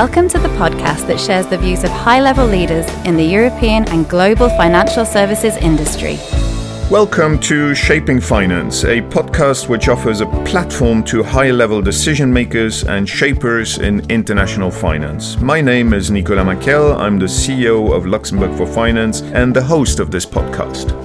Welcome to the podcast that shares the views of high level leaders in the European and global financial services industry. Welcome to Shaping Finance, a podcast which offers a platform to high level decision makers and shapers in international finance. My name is Nicolas Mackel. I'm the CEO of Luxembourg for Finance and the host of this podcast.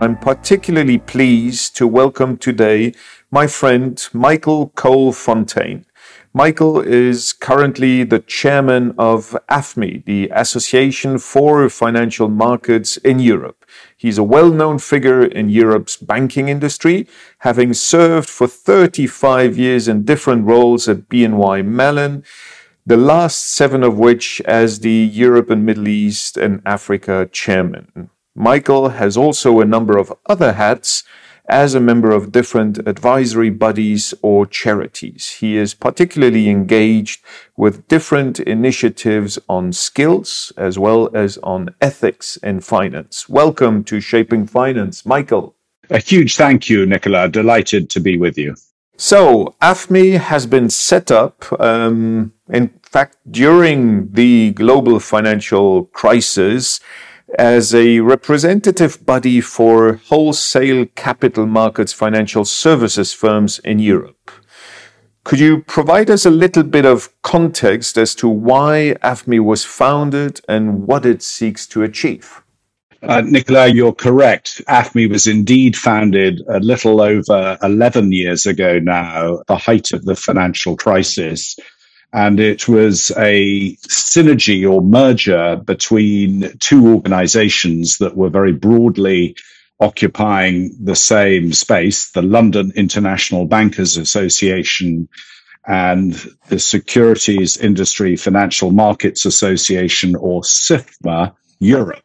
I'm particularly pleased to welcome today my friend Michael Cole Fontayn. Michael is currently the chairman of AFME, the Association for Financial Markets in Europe. He's a well known figure in Europe's banking industry, having served for 35 years in different roles at BNY Mellon, the last seven of which as the Europe and Middle East and Africa chairman. Michael has also a number of other hats as a member of different advisory bodies or charities. He is particularly engaged with different initiatives on skills as well as on ethics in finance. Welcome to Shaping Finance, Michael. A huge thank you, Nicola. Delighted to be with you. So, AFME has been set up, um, in fact, during the global financial crisis as a representative body for wholesale capital markets financial services firms in Europe. Could you provide us a little bit of context as to why AFME was founded and what it seeks to achieve? Uh, Nicola, you're correct. AFME was indeed founded a little over 11 years ago now, the height of the financial crisis and it was a synergy or merger between two organizations that were very broadly occupying the same space the London International Bankers Association and the Securities Industry Financial Markets Association, or SIFMA Europe.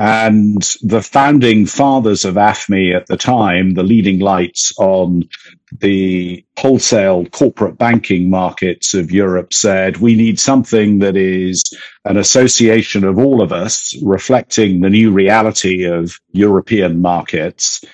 And the founding fathers of AFME at the time, the leading lights on the wholesale corporate banking markets of Europe, said we need something that is an association of all of us, reflecting the new reality of European markets.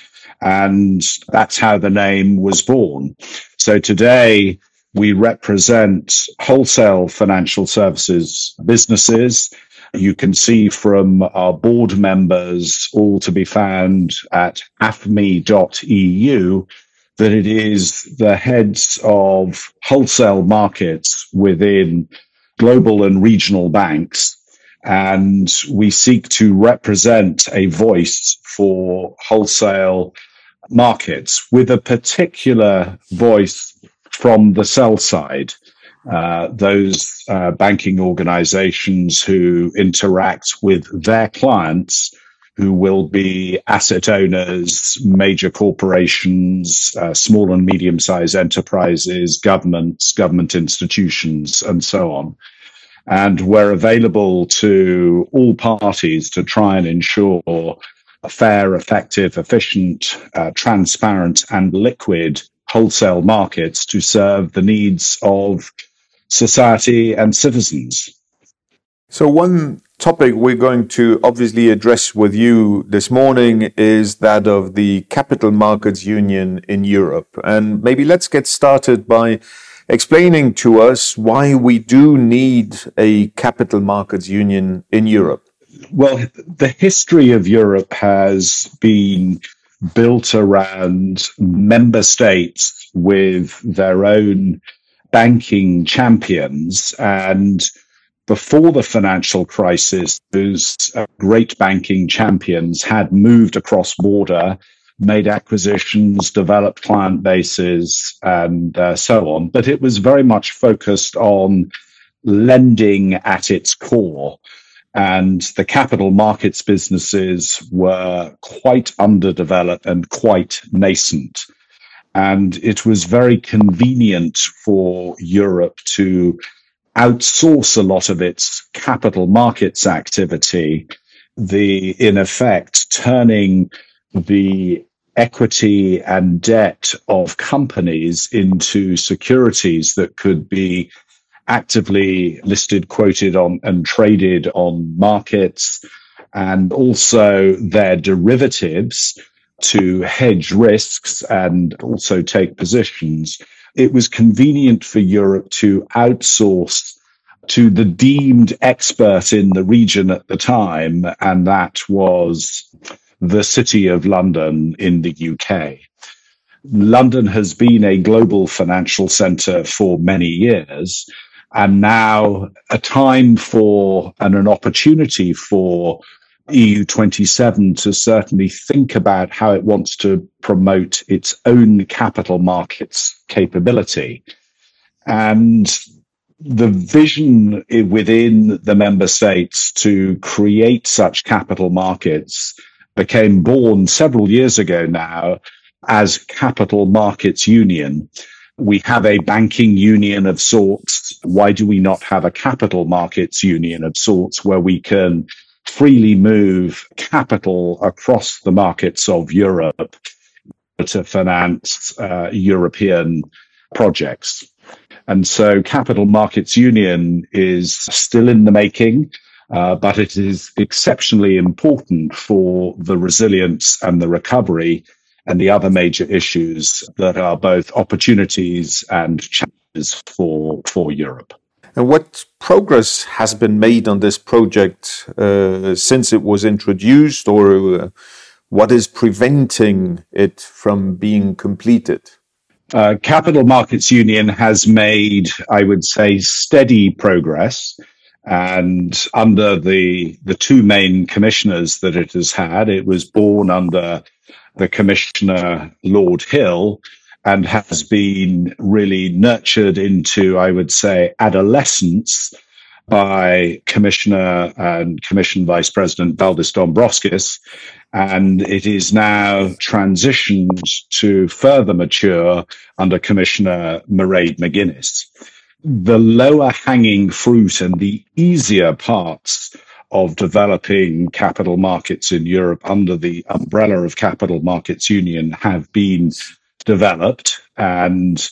And that's how the name was born. So today, we represent wholesale financial services businesses you can see from our board members, all to be found at afme.eu, that it is the heads of wholesale markets within global and regional banks. And we seek to represent a voice for wholesale markets with a particular voice from the sell side. Uh, those uh, banking organizations who interact with their clients, who will be asset owners, major corporations, uh, small and medium sized enterprises, governments, government institutions, and so on. And we're available to all parties to try and ensure a fair, effective, efficient, uh, transparent, and liquid wholesale markets to serve the needs of society and citizens. So, one topic we're going to obviously address with you this morning is that of the Capital Markets Union in Europe. And maybe let's get started by explaining to us why we do need a Capital Markets Union in Europe. Well, the history of Europe has been built around member states with their own banking champions. And before the financial crisis, those uh, great banking champions had moved across border, made acquisitions, developed client bases, and uh, so on. But it was very much focused on lending at its core. And the capital markets businesses were quite underdeveloped and quite nascent. And it was very convenient for Europe to outsource a lot of its capital markets activity, the, in effect, turning the equity and debt of companies into securities that could be actively listed, quoted on and traded on markets and also their derivatives to hedge risks and also take positions it was convenient for Europe to outsource to the deemed expert in the region at the time, and that was the City of London in the UK. London has been a global financial center for many years, and now a time for and an opportunity for EU27 to certainly think about how it wants to promote its own capital markets capability. And the vision within the member states to create such capital markets became born several years ago now as Capital Markets Union. We have a banking union of sorts. Why do we not have a capital markets union of sorts where we can freely move capital across the markets of Europe to finance uh, European projects. And so Capital Markets Union is still in the making, uh, but it is exceptionally important for the resilience and the recovery and the other major issues that are both opportunities and challenges for, for Europe. And what progress has been made on this project uh, since it was introduced, or uh, what is preventing it from being completed? Uh, Capital Markets Union has made, I would say, steady progress. And under the, the two main commissioners that it has had, it was born under the commissioner, Lord Hill, and has been really nurtured into, I would say, adolescence by Commissioner and Commission Vice President Valdis Dombrovskis. And it is now transitioned to further mature under Commissioner Mairead McGuinness. The lower hanging fruit and the easier parts of developing capital markets in Europe under the umbrella of Capital Markets Union have been developed. And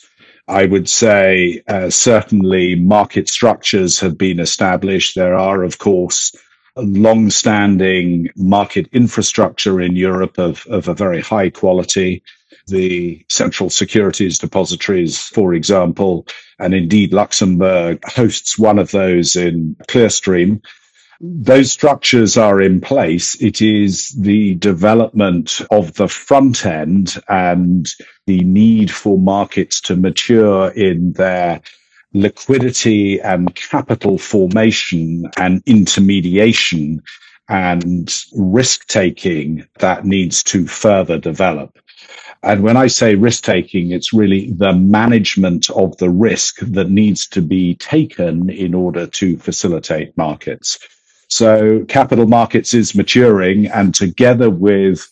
I would say uh, certainly market structures have been established. There are, of course, long-standing market infrastructure in Europe of, of a very high quality. The central securities depositories, for example, and indeed Luxembourg hosts one of those in Clearstream those structures are in place. It is the development of the front end and the need for markets to mature in their liquidity and capital formation and intermediation and risk taking that needs to further develop. And when I say risk taking, it's really the management of the risk that needs to be taken in order to facilitate markets. So capital markets is maturing and together with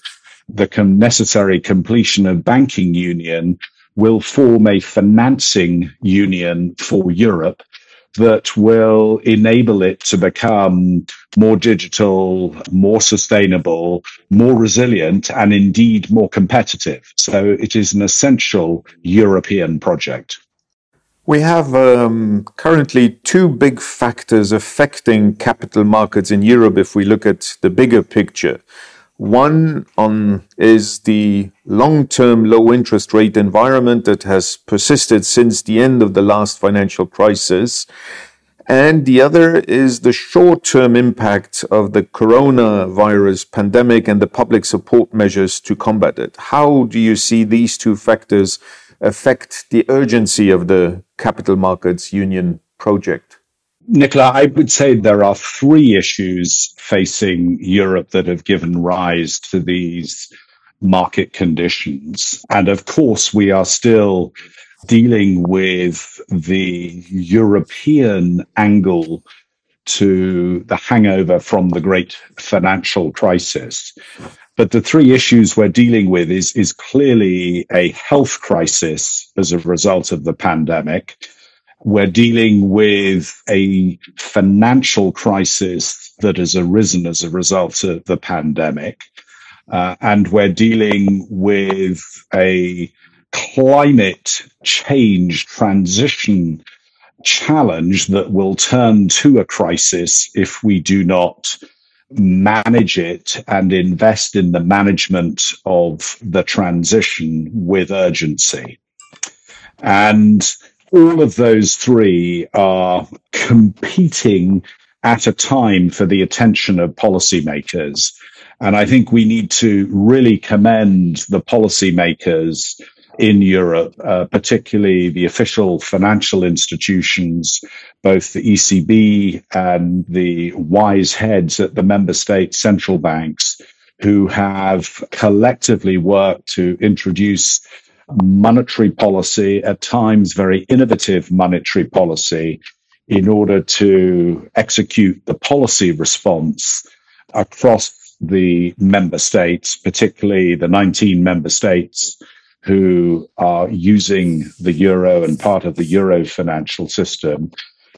the com- necessary completion of banking union will form a financing union for Europe that will enable it to become more digital, more sustainable, more resilient, and indeed more competitive. So it is an essential European project. We have um, currently two big factors affecting capital markets in Europe if we look at the bigger picture. One on is the long-term low interest rate environment that has persisted since the end of the last financial crisis. And the other is the short-term impact of the coronavirus pandemic and the public support measures to combat it. How do you see these two factors affect the urgency of the Capital Markets Union project? Nicola, I would say there are three issues facing Europe that have given rise to these market conditions. And of course, we are still dealing with the European angle to the hangover from the great financial crisis. But the three issues we're dealing with is, is clearly a health crisis as a result of the pandemic. We're dealing with a financial crisis that has arisen as a result of the pandemic. Uh, and we're dealing with a climate change transition challenge that will turn to a crisis if we do not manage it and invest in the management of the transition with urgency. And all of those three are competing at a time for the attention of policymakers. And I think we need to really commend the policymakers in Europe, uh, particularly the official financial institutions, both the ECB and the wise heads at the member state central banks, who have collectively worked to introduce monetary policy, at times very innovative monetary policy, in order to execute the policy response across the member states, particularly the 19 member states who are using the euro and part of the euro financial system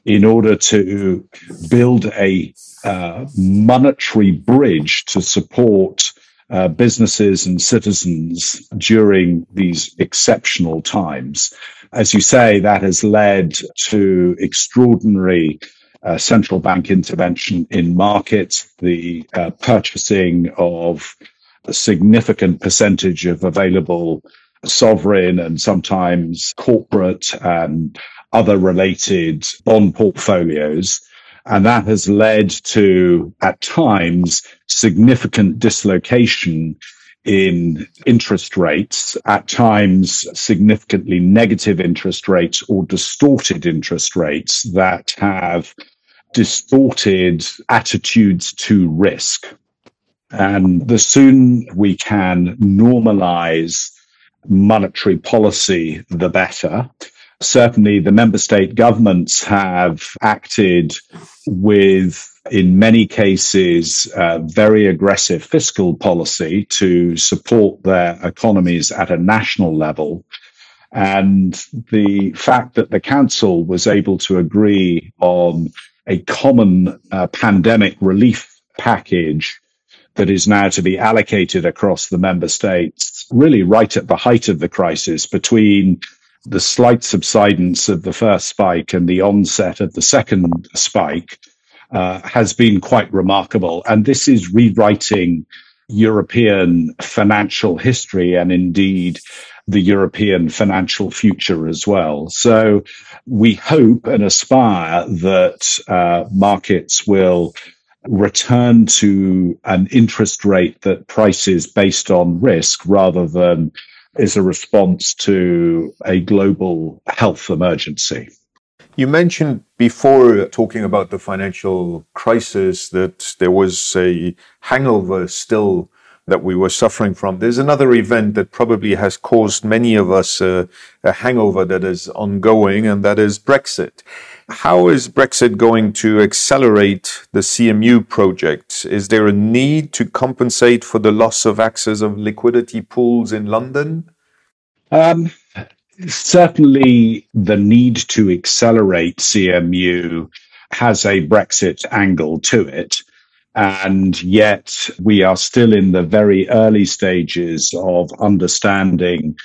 in order to build a uh, monetary bridge to support uh, businesses and citizens during these exceptional times. As you say, that has led to extraordinary uh, central bank intervention in markets, the uh, purchasing of a significant percentage of available sovereign and sometimes corporate and other related bond portfolios. And that has led to, at times, significant dislocation in interest rates, at times significantly negative interest rates or distorted interest rates that have distorted attitudes to risk. And the sooner we can normalize monetary policy, the better. Certainly, the member state governments have acted with, in many cases, uh, very aggressive fiscal policy to support their economies at a national level. And the fact that the council was able to agree on a common uh, pandemic relief package that is now to be allocated across the member states, really right at the height of the crisis between the slight subsidence of the first spike and the onset of the second spike, uh, has been quite remarkable. And this is rewriting European financial history and indeed the European financial future as well. So we hope and aspire that uh, markets will return to an interest rate that prices based on risk rather than is a response to a global health emergency. You mentioned before talking about the financial crisis that there was a hangover still that we were suffering from. There's another event that probably has caused many of us uh, a hangover that is ongoing, and that is Brexit. How is Brexit going to accelerate the CMU project? Is there a need to compensate for the loss of access of liquidity pools in London? Um, certainly, the need to accelerate CMU has a Brexit angle to it. And yet, we are still in the very early stages of understanding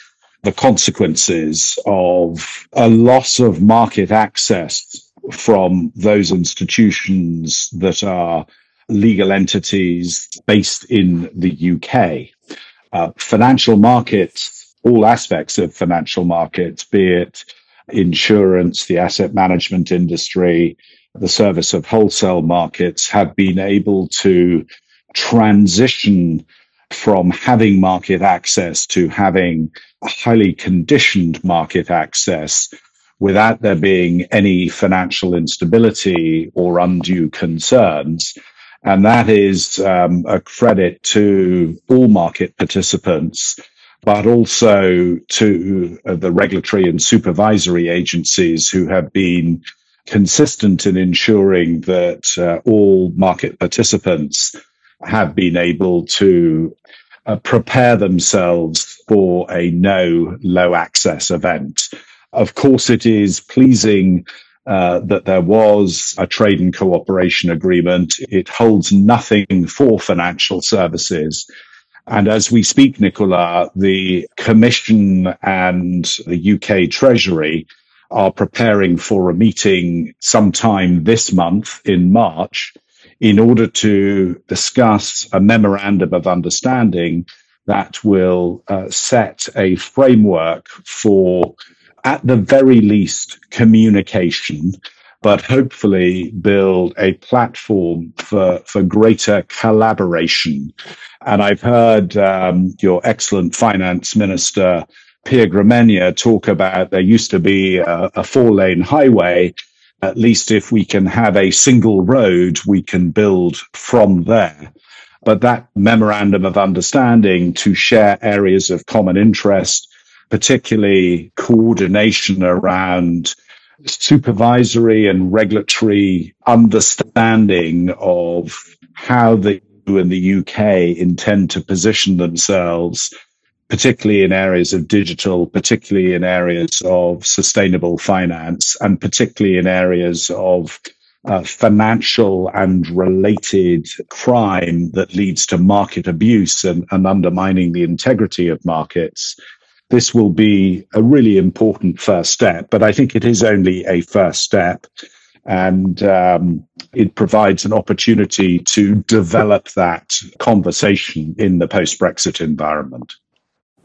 the consequences of a loss of market access from those institutions that are legal entities based in the UK. Uh, financial markets, all aspects of financial markets, be it insurance, the asset management industry, the service of wholesale markets, have been able to transition from having market access to having highly conditioned market access without there being any financial instability or undue concerns. And that is um, a credit to all market participants, but also to uh, the regulatory and supervisory agencies who have been consistent in ensuring that uh, all market participants have been able to uh, prepare themselves for a no low access event. Of course, it is pleasing uh, that there was a trade and cooperation agreement. It holds nothing for financial services. And as we speak, Nicola, the Commission and the UK Treasury are preparing for a meeting sometime this month in March in order to discuss a memorandum of understanding that will uh, set a framework for, at the very least, communication, but hopefully build a platform for, for greater collaboration. And I've heard um, your excellent finance minister, Pierre Gramegna, talk about there used to be a, a four lane highway. At least if we can have a single road, we can build from there. But that memorandum of understanding to share areas of common interest, particularly coordination around supervisory and regulatory understanding of how the EU and the UK intend to position themselves, particularly in areas of digital, particularly in areas of sustainable finance, and particularly in areas of uh, financial and related crime that leads to market abuse and, and undermining the integrity of markets, this will be a really important first step. But I think it is only a first step. And um, it provides an opportunity to develop that conversation in the post Brexit environment.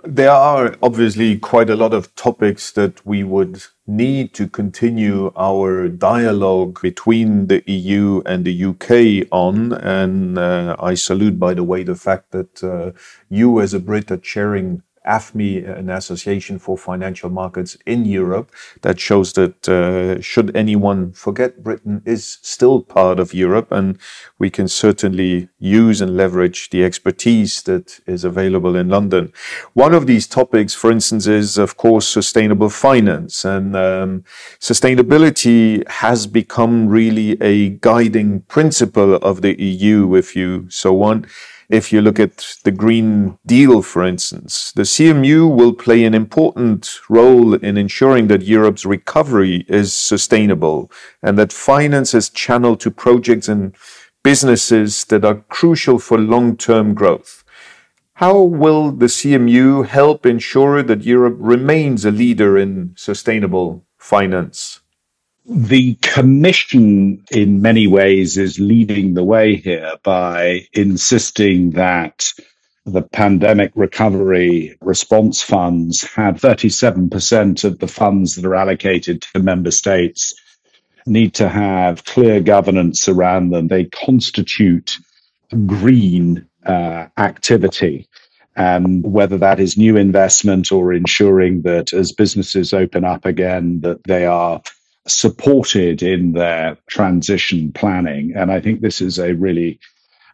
There are obviously quite a lot of topics that we would need to continue our dialogue between the EU and the UK on. And uh, I salute, by the way, the fact that uh, you, as a Brit, are chairing AFME, an association for financial markets in Europe, that shows that uh, should anyone forget, Britain is still part of Europe, and we can certainly use and leverage the expertise that is available in London. One of these topics, for instance, is of course sustainable finance, and um, sustainability has become really a guiding principle of the EU, if you so want. If you look at the Green Deal, for instance, the CMU will play an important role in ensuring that Europe's recovery is sustainable and that finance is channeled to projects and businesses that are crucial for long-term growth. How will the CMU help ensure that Europe remains a leader in sustainable finance? The commission in many ways is leading the way here by insisting that the pandemic recovery response funds had 37% of the funds that are allocated to member states need to have clear governance around them. They constitute green uh, activity. And whether that is new investment or ensuring that as businesses open up again, that they are supported in their transition planning. And I think this is a really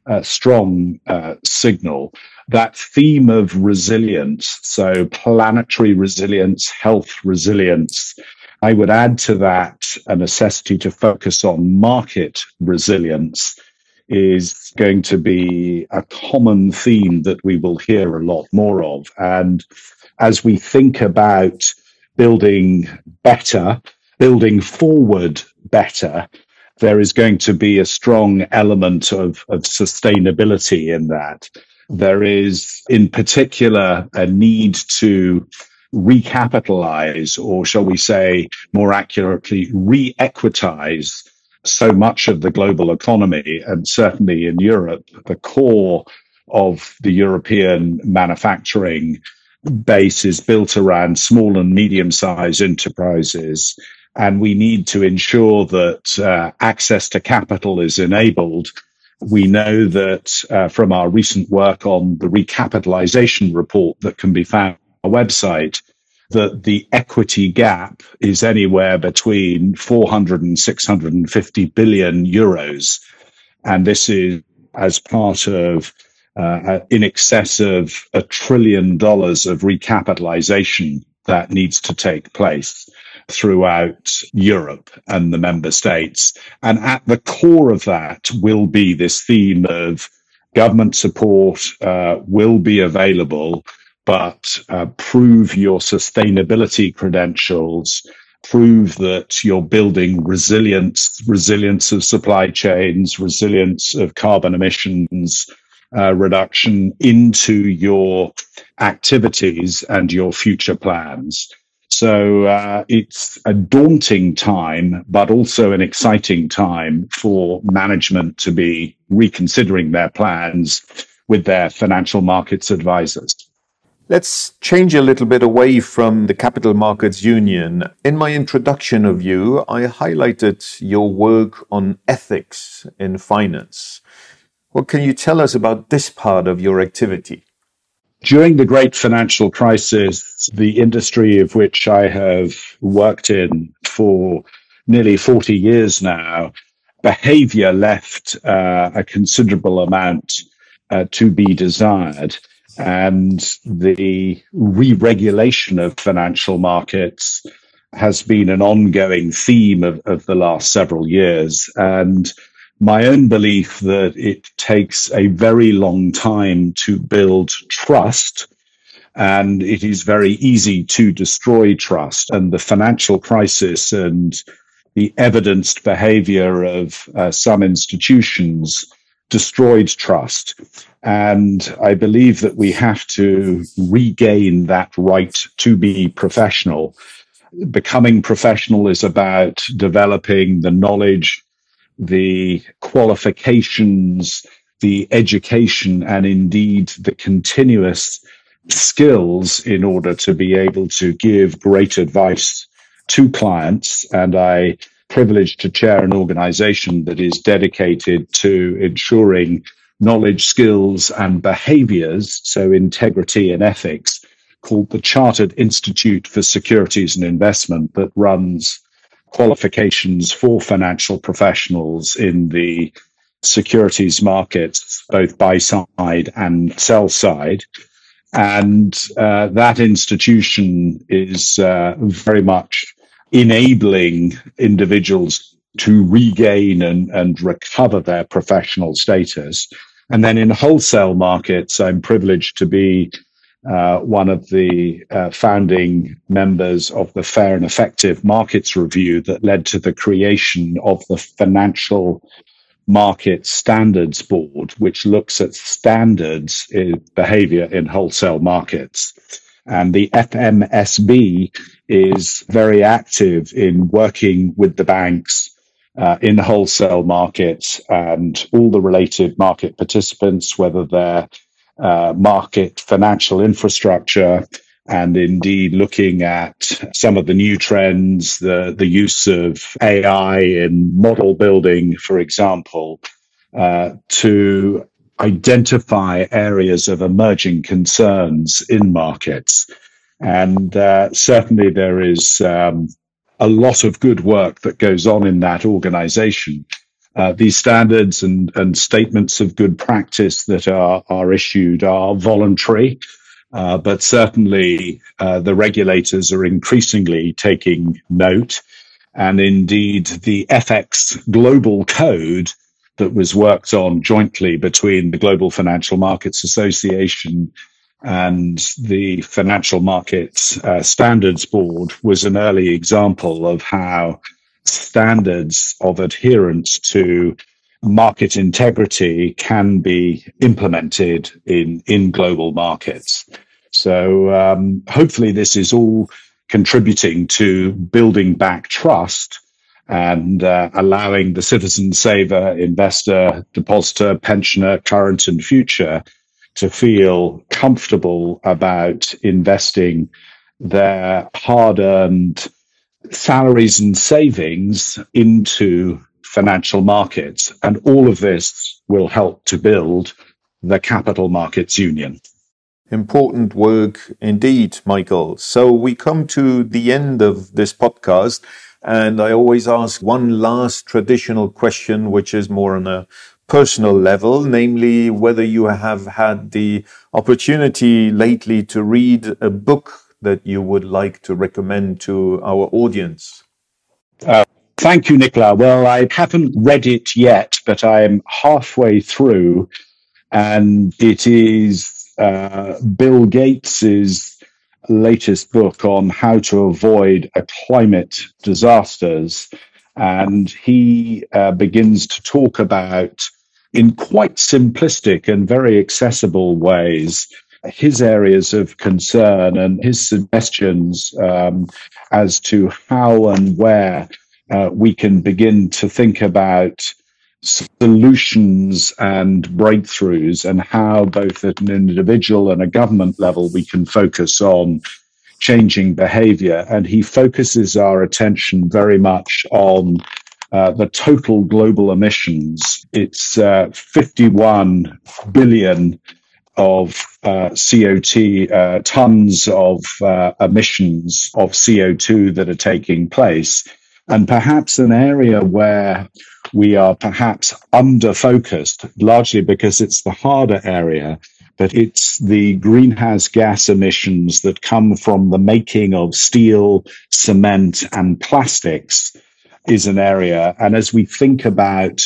uh, strong uh, signal. That theme of resilience, so planetary resilience, health resilience, I would add to that a necessity to focus on market resilience is going to be a common theme that we will hear a lot more of. And as we think about building better, building forward better, there is going to be a strong element of, of sustainability in that. There is, in particular, a need to recapitalize, or shall we say more accurately, re equitize so much of the global economy. And certainly in Europe, the core of the European manufacturing base is built around small and medium sized enterprises and we need to ensure that uh, access to capital is enabled. We know that uh, from our recent work on the recapitalization report that can be found on our website, that the equity gap is anywhere between 400 and 650 billion euros. And this is as part of uh, in excess of a trillion dollars of recapitalization that needs to take place throughout Europe and the member states. And at the core of that will be this theme of government support uh, will be available, but uh, prove your sustainability credentials, prove that you're building resilience, resilience of supply chains, resilience of carbon emissions, uh, reduction into your activities and your future plans. So uh, it's a daunting time, but also an exciting time for management to be reconsidering their plans with their financial markets advisors. Let's change a little bit away from the Capital Markets Union. In my introduction of you, I highlighted your work on ethics in finance. What can you tell us about this part of your activity? During the great financial crisis, the industry of which I have worked in for nearly 40 years now, behavior left uh, a considerable amount uh, to be desired and the re-regulation of financial markets has been an ongoing theme of, of the last several years. And my own belief that it takes a very long time to build trust and it is very easy to destroy trust. And the financial crisis and the evidenced behavior of uh, some institutions destroyed trust. And I believe that we have to regain that right to be professional. Becoming professional is about developing the knowledge, the qualifications, the education, and indeed the continuous skills in order to be able to give great advice to clients. And I privileged to chair an organization that is dedicated to ensuring knowledge, skills, and behaviors, so integrity and ethics, called the Chartered Institute for Securities and Investment, that runs qualifications for financial professionals in the securities markets, both buy side and sell side. And uh, that institution is uh, very much enabling individuals to regain and, and recover their professional status. And then in wholesale markets, I'm privileged to be uh, one of the uh, founding members of the Fair and Effective Markets Review that led to the creation of the Financial Market Standards Board, which looks at standards in behavior in wholesale markets. And the FMSB is very active in working with the banks uh, in wholesale markets and all the related market participants, whether they're uh, market financial infrastructure, and indeed looking at some of the new trends, the, the use of AI in model building, for example, uh, to identify areas of emerging concerns in markets. And uh, certainly there is um, a lot of good work that goes on in that organization. Uh, these standards and, and statements of good practice that are, are issued are voluntary, uh, but certainly uh, the regulators are increasingly taking note. And indeed, the FX Global Code that was worked on jointly between the Global Financial Markets Association and the Financial Markets uh, Standards Board was an early example of how standards of adherence to market integrity can be implemented in, in global markets. So um, hopefully this is all contributing to building back trust and uh, allowing the citizen saver, investor, depositor, pensioner, current and future to feel comfortable about investing their hard earned salaries and savings into financial markets. And all of this will help to build the capital markets union. Important work indeed, Michael. So we come to the end of this podcast. And I always ask one last traditional question, which is more on a personal level, namely whether you have had the opportunity lately to read a book that you would like to recommend to our audience. Uh, thank you, Nicola. Well, I haven't read it yet, but I'm halfway through, and it is uh, Bill Gates's latest book on how to avoid a climate disasters. And he uh, begins to talk about, in quite simplistic and very accessible ways, his areas of concern and his suggestions um, as to how and where uh, we can begin to think about solutions and breakthroughs and how both at an individual and a government level we can focus on changing behavior. And he focuses our attention very much on uh, the total global emissions. It's uh, 51 billion of uh, CO2 uh, tons of uh, emissions of CO2 that are taking place, and perhaps an area where we are perhaps under focused, largely because it's the harder area. But it's the greenhouse gas emissions that come from the making of steel, cement, and plastics is an area. And as we think about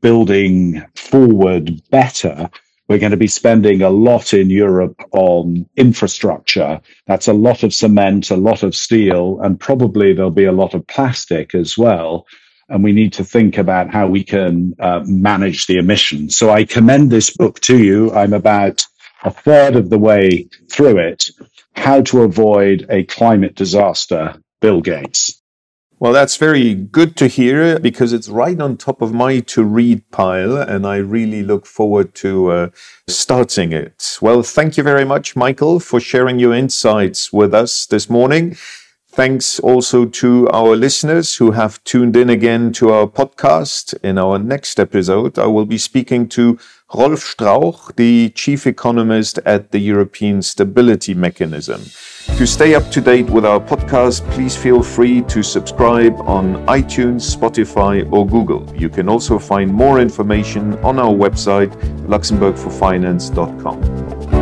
building forward better, we're going to be spending a lot in Europe on infrastructure. That's a lot of cement, a lot of steel, and probably there'll be a lot of plastic as well. And we need to think about how we can uh, manage the emissions. So I commend this book to you. I'm about a third of the way through it. How to avoid a climate disaster, Bill Gates. Well, that's very good to hear because it's right on top of my to read pile, and I really look forward to uh, starting it. Well, thank you very much, Michael, for sharing your insights with us this morning. Thanks also to our listeners who have tuned in again to our podcast. In our next episode, I will be speaking to Rolf Strauch, the chief economist at the European Stability Mechanism. To stay up to date with our podcast, please feel free to subscribe on iTunes, Spotify, or Google. You can also find more information on our website, luxembourgforfinance.com.